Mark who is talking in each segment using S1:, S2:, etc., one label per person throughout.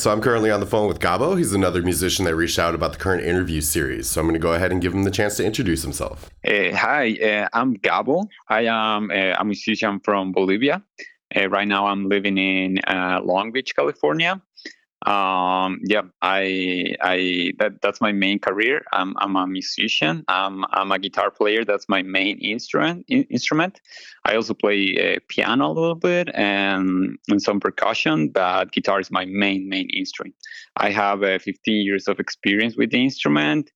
S1: So I'm currently on the phone with Gabo. He's another musician that reached out about the current interview series. So I'm going to go ahead and give him the chance to introduce himself.
S2: Uh, hi, uh, I'm Gabo. I am uh, a musician from Bolivia. Uh, right now, I'm living in uh, Long Beach, California um yeah i i that that's my main career. I'm i'm a musician. I'm i'm a guitar player. That's my main instrument in, instrument. I also play uh, piano a little bit and, and some percussion but guitar is my main main instrument. I have uh, 15 years of experience with the instrument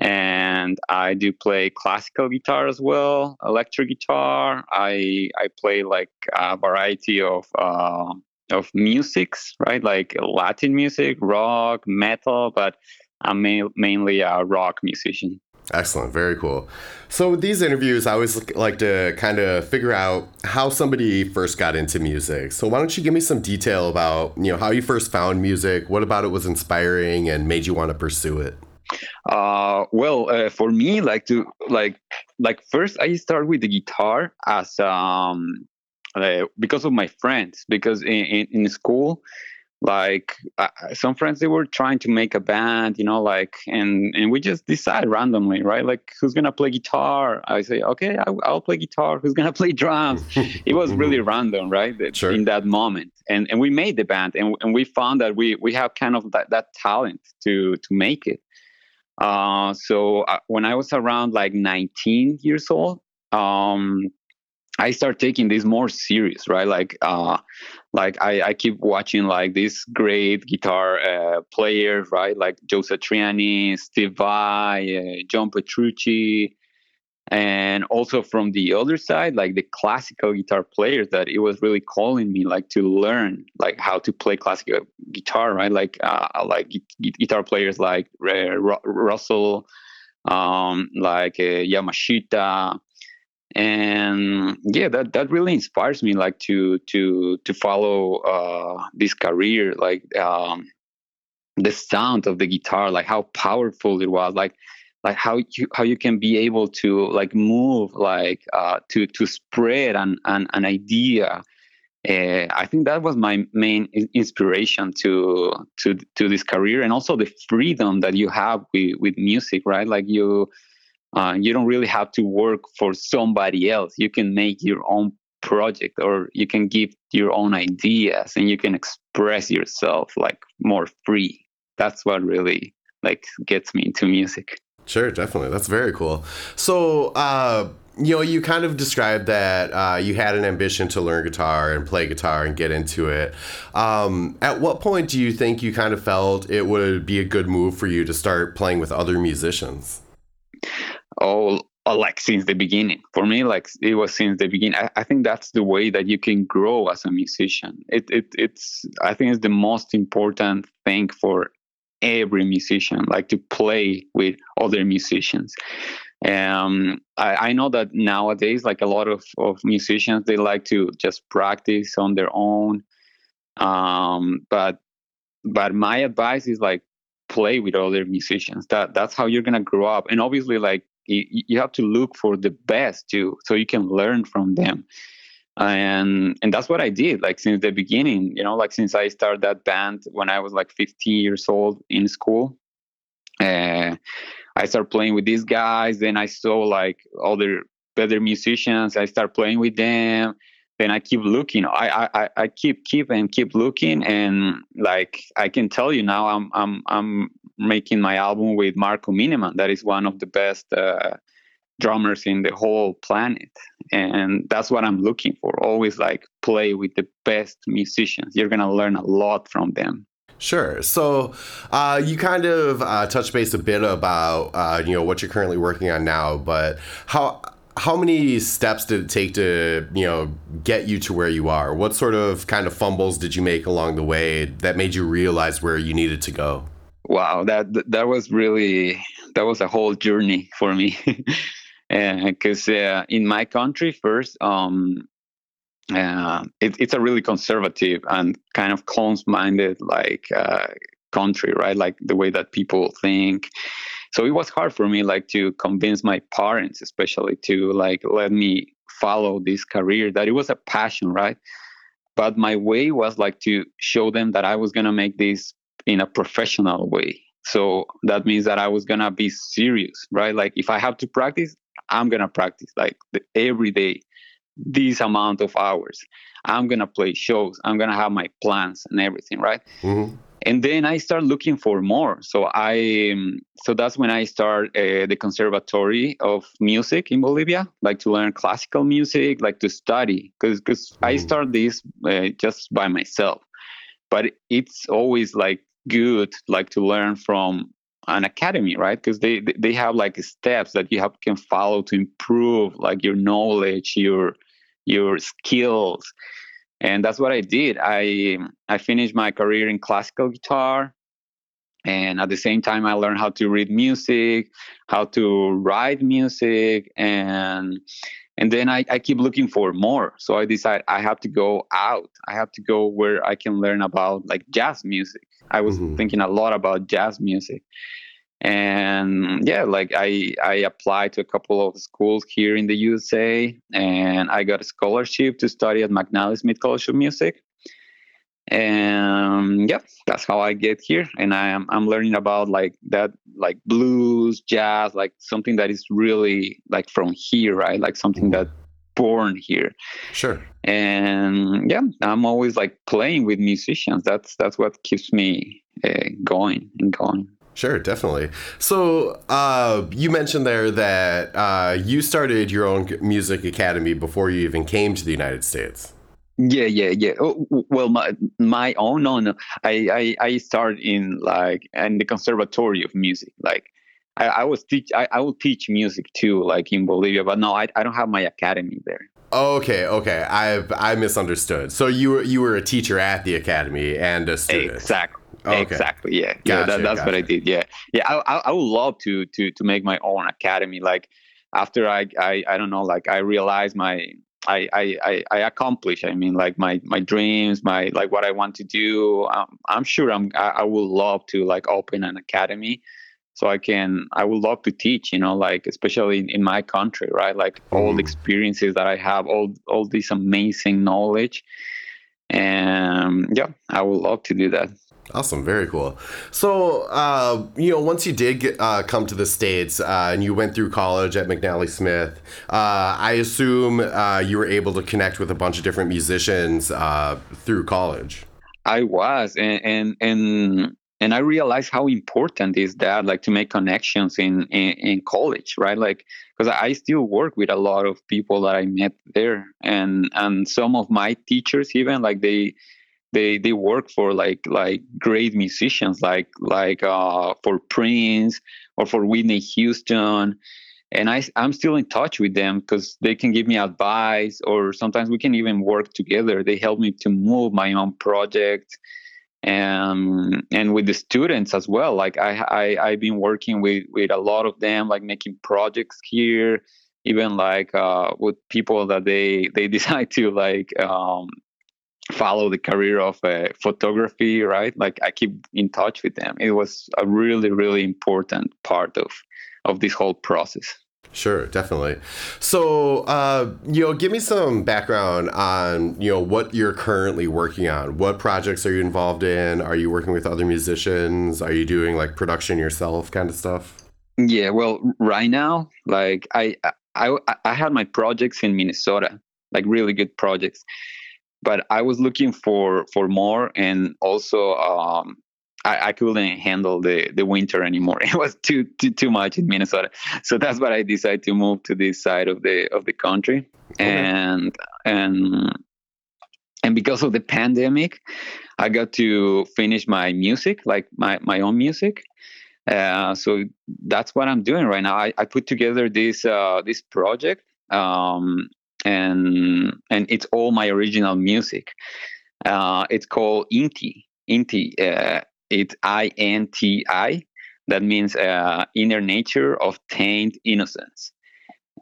S2: and i do play classical guitar as well electric guitar. I i play like a variety of uh, of musics, right? Like Latin music, rock, metal, but I'm ma- mainly a rock musician.
S1: Excellent, very cool. So with these interviews, I always like to kind of figure out how somebody first got into music. So why don't you give me some detail about you know how you first found music, what about it was inspiring and made you want to pursue it?
S2: Uh, well, uh, for me, like to like like first, I start with the guitar as um uh, because of my friends because in, in, in school like uh, some friends they were trying to make a band you know like and and we just decide randomly right? Like who's gonna play guitar? I say okay I, will play guitar. Who's gonna play drums? It was really random right?
S1: Sure.
S2: in that moment. And and we made the band and, and we found that we we have kind of that, that talent to to make it. Uh so uh, when i was around like 19 years old um I start taking this more serious, right? Like, uh, like I, I keep watching like these great guitar uh, players, right? Like Joe Satriani, Steve Vai, uh, John Petrucci, and also from the other side, like the classical guitar players that it was really calling me, like to learn like how to play classical guitar, right? Like, uh, like guitar players like uh, Russell, um, like uh, Yamashita and yeah that that really inspires me like to to to follow uh this career like um the sound of the guitar like how powerful it was like like how you how you can be able to like move like uh to to spread an an, an idea uh, I think that was my main inspiration to to to this career, and also the freedom that you have with with music, right? Like you uh, you don't really have to work for somebody else. You can make your own project or you can give your own ideas and you can express yourself like more free. That's what really like gets me into music.
S1: Sure, definitely. That's very cool. So, uh, you know, you kind of described that uh, you had an ambition to learn guitar and play guitar and get into it. Um, at what point do you think you kind of felt it would be a good move for you to start playing with other musicians?
S2: Oh like since the beginning. For me like it was since the beginning. I, I, think that's the way that you can grow as a musician. It, it it's i think it's the most important thing for every musician like to play with other musicians. Um I, I know that nowadays like a lot of, of musicians they like to just practice on their own. Um but but my advice is like play with other musicians. That that's how you're gonna grow up. And obviously like you, you have to look for the best too so you can learn from them. And and that's what i did like since the beginning you know like since i started that band when i was like 15 years old in school uh, i started playing with these guys then i saw like other better musicians i started playing with them then I keep looking. I, I I keep keep and keep looking, and like I can tell you now, I'm I'm I'm making my album with Marco Minnemann. That is one of the best uh, drummers in the whole planet, and that's what I'm looking for. Always like play with the best musicians. You're gonna learn a lot from them.
S1: Sure. So uh, you kind of uh, base a bit about uh, you know what you're currently working on now, but how how many steps did it take to you know get you to where you are? What sort of kind of fumbles did you make along the way that made you realize where you needed to go?
S2: Wow that that was really that was a whole journey for me. Because uh, in my country first um, uh, it, it's a really conservative and kind of close-minded like uh, country right? Like the way that people think so it was hard for me like to convince my parents especially to like let me follow this career that it was a passion right but my way was like to show them that i was going to make this in a professional way. So that means that I was gonna be serious, right? Like if I have to practice, I'm gonna practice like the, every day, this amount of hours. I'm gonna play shows. I'm gonna have my plans and everything, right? Mm-hmm. And then I start looking for more. So I, um, so that's when I start uh, the Conservatory of Music in Bolivia, like to learn classical music, like to study, because because mm-hmm. I start this uh, just by myself. But it's always like good, like to learn from an academy right because they they have like steps that you have can follow to improve like your knowledge your your skills and that's what i did. I i finished my career in classical guitar. And at the same time i learned how to read music how to write music and and then I, I keep looking for more. So i decide i have to go out. I have to go where i can learn about like jazz music. I was mm-hmm. thinking a lot about jazz music and yeah like i i applied to a couple of schools here in the usa and i got a scholarship to study at mcnally smith college of music. And yeah that's how i get here. And i am i'm learning about like that like blues jazz like something that is really like from here right? Like something that born here.
S1: Sure.
S2: And yeah i'm always like playing with musicians. That's that's what keeps me uh, going and going
S1: Sure, definitely. So uh, you mentioned there that uh, you started your own music academy before you even came to the United States.
S2: Yeah, yeah, yeah. Oh, well, my my own, no, no. I, I I started in like in the conservatory of music. Like I, I was teach I, I will teach music too, like in Bolivia. But no, I, I don't have my academy there.
S1: Okay, okay. I've I misunderstood. So you were you were a teacher at the academy and a student.
S2: Exactly. Okay. Exactly. Yeah. Gotcha, yeah. That, that's gotcha. what I did. Yeah. Yeah. I, I would love to to to make my own academy. Like after I I I don't know. Like I realized my I, I, I accomplish. I mean, like my, my dreams, my like what I want to do. Um, I'm sure I'm. I, I would love to like open an academy, so I can. I would love to teach. You know, like especially in, in my country, right? Like mm. all the mm. experiences that I have, all all this amazing knowledge, and yeah, I would love to do that.
S1: Awesome, very cool. So, uh, you know, once you did get, uh, come to the states uh, and you went through college at McNally Smith, uh, I assume uh, you were able to connect with a bunch of different musicians uh, through college.
S2: I was, and and and, and I realized how important is that, like, to make connections in in, in college, right? Like, because I still work with a lot of people that I met there, and and some of my teachers even like they they they work for like like great musicians like like uh, for Prince or for Whitney Houston and I, I'm still in touch with them because they can give me advice or sometimes we can even work together. They help me to move my own project and and with the students as well. Like I, I I've been working with with a lot of them, like making projects here, even like uh, with people that they they decide to like um, follow the career of uh, photography right like i keep in touch with them it was a really really important part of of this whole process
S1: Sure, definitely. So, uh, you know, give me some background on, you know, what you're currently working on. What projects are you involved in? Are you working with other musicians? Are you doing like production yourself kind of stuff?
S2: Yeah, well, right now, like I I I had my projects in Minnesota, like really good projects but I was looking for for more, and also um, I, I, couldn't handle the the winter anymore. It was too too too much in Minnesota, so that's why I decided to move to this side of the of the country, okay. and and and because of the pandemic, I got to finish my music, like my my own music. Uh, so that's what I'm doing right now. I, I put together this uh, this project um, and and it's all my original music. Uh, it's called Inti. Inti. Uh, it's I N T I. That means uh, inner nature of taint innocence.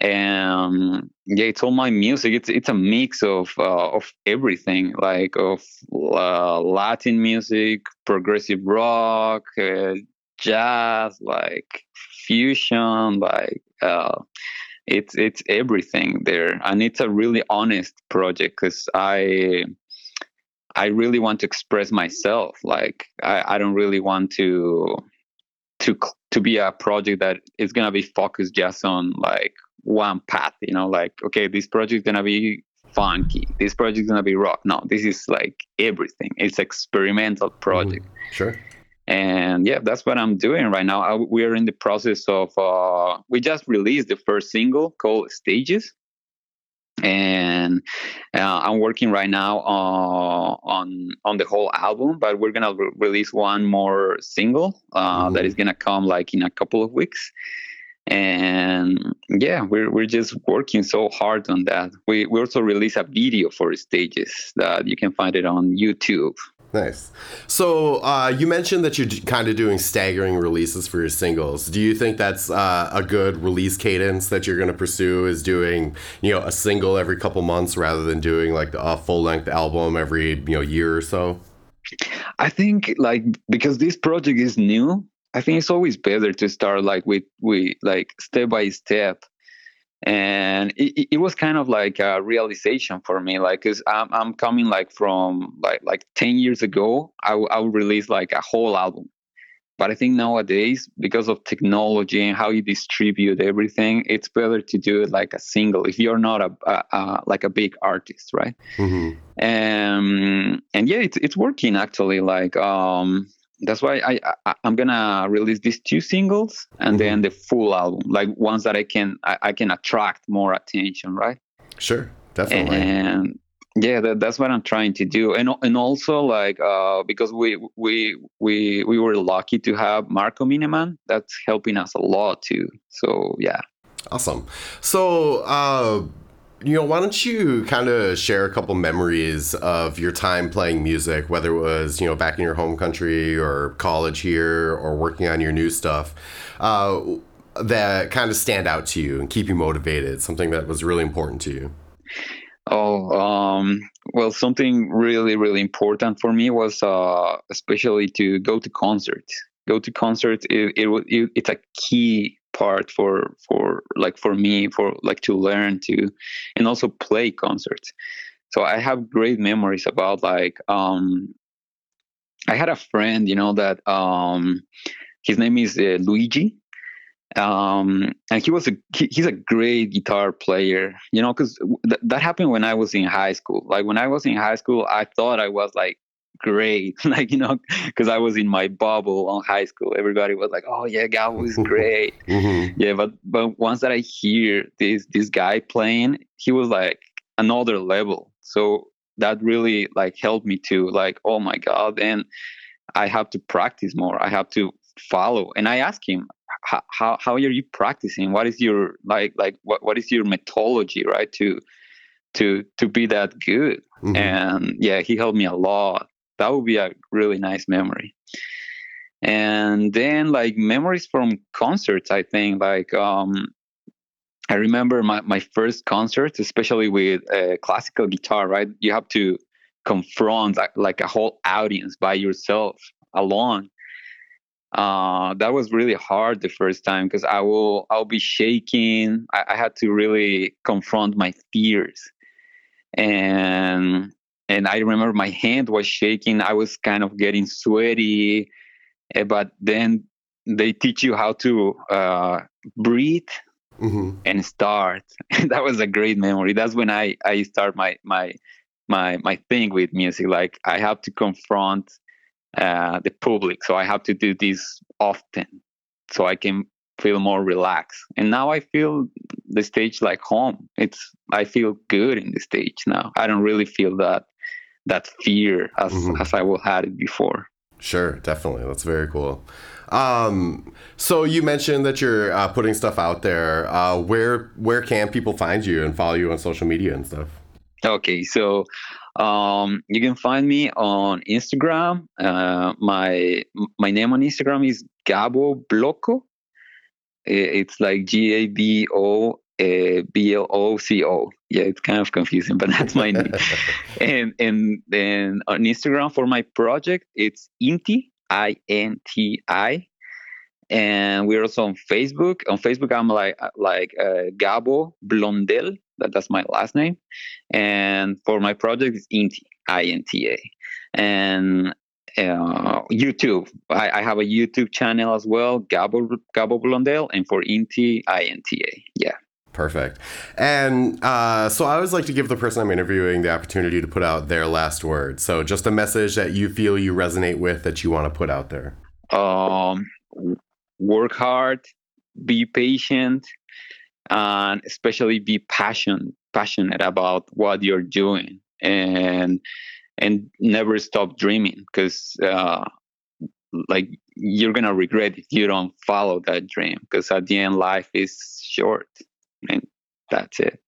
S2: And yeah, it's all my music. It's it's a mix of uh, of everything, like of uh, Latin music, progressive rock, uh, jazz, like fusion, like it's it's everything there and it's a really honest project because i I really want to express myself. Like I, I don't really want to to to be a project that is gonna be focused just on like one path. You know, like okay, this project is gonna be funky. This project is gonna be rock. No, this is like everything. It's experimental project.
S1: Mm, sure.
S2: And yeah, that's what I'm doing right now. I, we're in the process of. Uh, we just released the first single called Stages and uh, I'm working right now uh, on on the whole album. But we're gonna re- release one more single uh, mm-hmm. that is gonna come like in a couple of weeks. And yeah, we're we're just working so hard on that. We we also release a video for stages that you can find it on YouTube.
S1: Nice. So uh, you mentioned that you're kind of doing staggering releases for your singles. Do you think that's uh, a good release cadence that you're going to pursue? Is doing you know a single every couple months rather than doing like a full length album every you know year or so?
S2: I think like because this project is new, I think it's always better to start like with we like step by step and it, it was kind of like a realization for me like because I'm, I'm coming like from like like 10 years ago I, w- I would release like a whole album but i think nowadays because of technology and how you distribute everything it's better to do it like a single if you're not a, a, a like a big artist right mm-hmm. and and yeah it's, it's working actually like um that's why I, I am gonna release these two singles and mm-hmm. then the full album, like ones that I can I, I, can attract more attention, right?
S1: Sure, definitely.
S2: And yeah, that, that's what I'm trying to do, and and also like uh, because we we we we were lucky to have Marco Minnemann, that's helping us a lot too. So yeah.
S1: Awesome. So. Uh you know, why don't you kind of share a couple memories of your time playing music, whether it was, you know, back in your home country or college here or working on your new stuff, uh, that kind of stand out to you and keep you motivated, something that was really important to you?
S2: Oh, um, well, something really, really important for me was uh, especially to go to concerts. Go to concerts, it, it, it, it's a key part for for like for me for like to learn to and also play concerts. So i have great memories about like um i had a friend you know that um his name is uh, luigi. Um and he was a he, he's a great guitar player you know because th- that happened when i was in high school. Like when i was in high school i thought i was like great. Like you know because i was in my bubble on high school. Everybody was like oh yeah Gabo is great. Mm-hmm. yeah but but once that i hear this this guy playing he was like another level. So that really like helped me to like oh my god and i have to practice more. I have to follow. And i asked him how, how, how are you practicing? What is your like like what, what is your methodology right to to to be that good? Mm-hmm. and yeah he helped me a lot that would be a really nice memory. And then like memories from concerts i think like um i remember my, my first concert especially with a classical guitar right? You have to confront like a whole audience by yourself alone. Uh, that was really hard the first time because I will I'll be shaking. I, I, had to really confront my fears, and and I remember my hand was shaking. I was kind of getting sweaty, eh, but then they teach you how to uh, breathe mm-hmm. and start. that was a great memory. That's when I I start my my my my thing with music. Like I have to confront uh, the public, so I have to do this often, so I can feel more relaxed. And now I feel the stage like home. It's I feel good in the stage now. I don't really feel that that fear as mm-hmm. as I will had it before.
S1: Sure, definitely. That's very cool. Um, so you mentioned that you're uh, putting stuff out there. Uh, where where can people find you and follow you on social media and stuff?
S2: Okay, so um, you can find me on Instagram. Uh, my my name on Instagram is Gabo Bloco. It's like G A B O uh, B L O C O. Yeah, it's kind of confusing, but that's my name. and and then on Instagram for my project, it's Inti I N T I, and we're also on Facebook. On Facebook, I'm like like uh, Gabo Blondel. That, that's my last name. And for my project, it's Inti INTA. And uh, YouTube. I, I, have a YouTube channel as well, Gabo Gabo Blondel, and for Inti, INTA. Yeah.
S1: Perfect. And uh, so I always like to give the person I'm interviewing the opportunity to put out their last word. So just a message that you feel you resonate with that you want to put out there.
S2: Um, work hard, be patient, and especially be passion passionate about what you're doing, and and never stop dreaming because uh, like you're gonna regret if you don't follow that dream because at the end life is short and that's it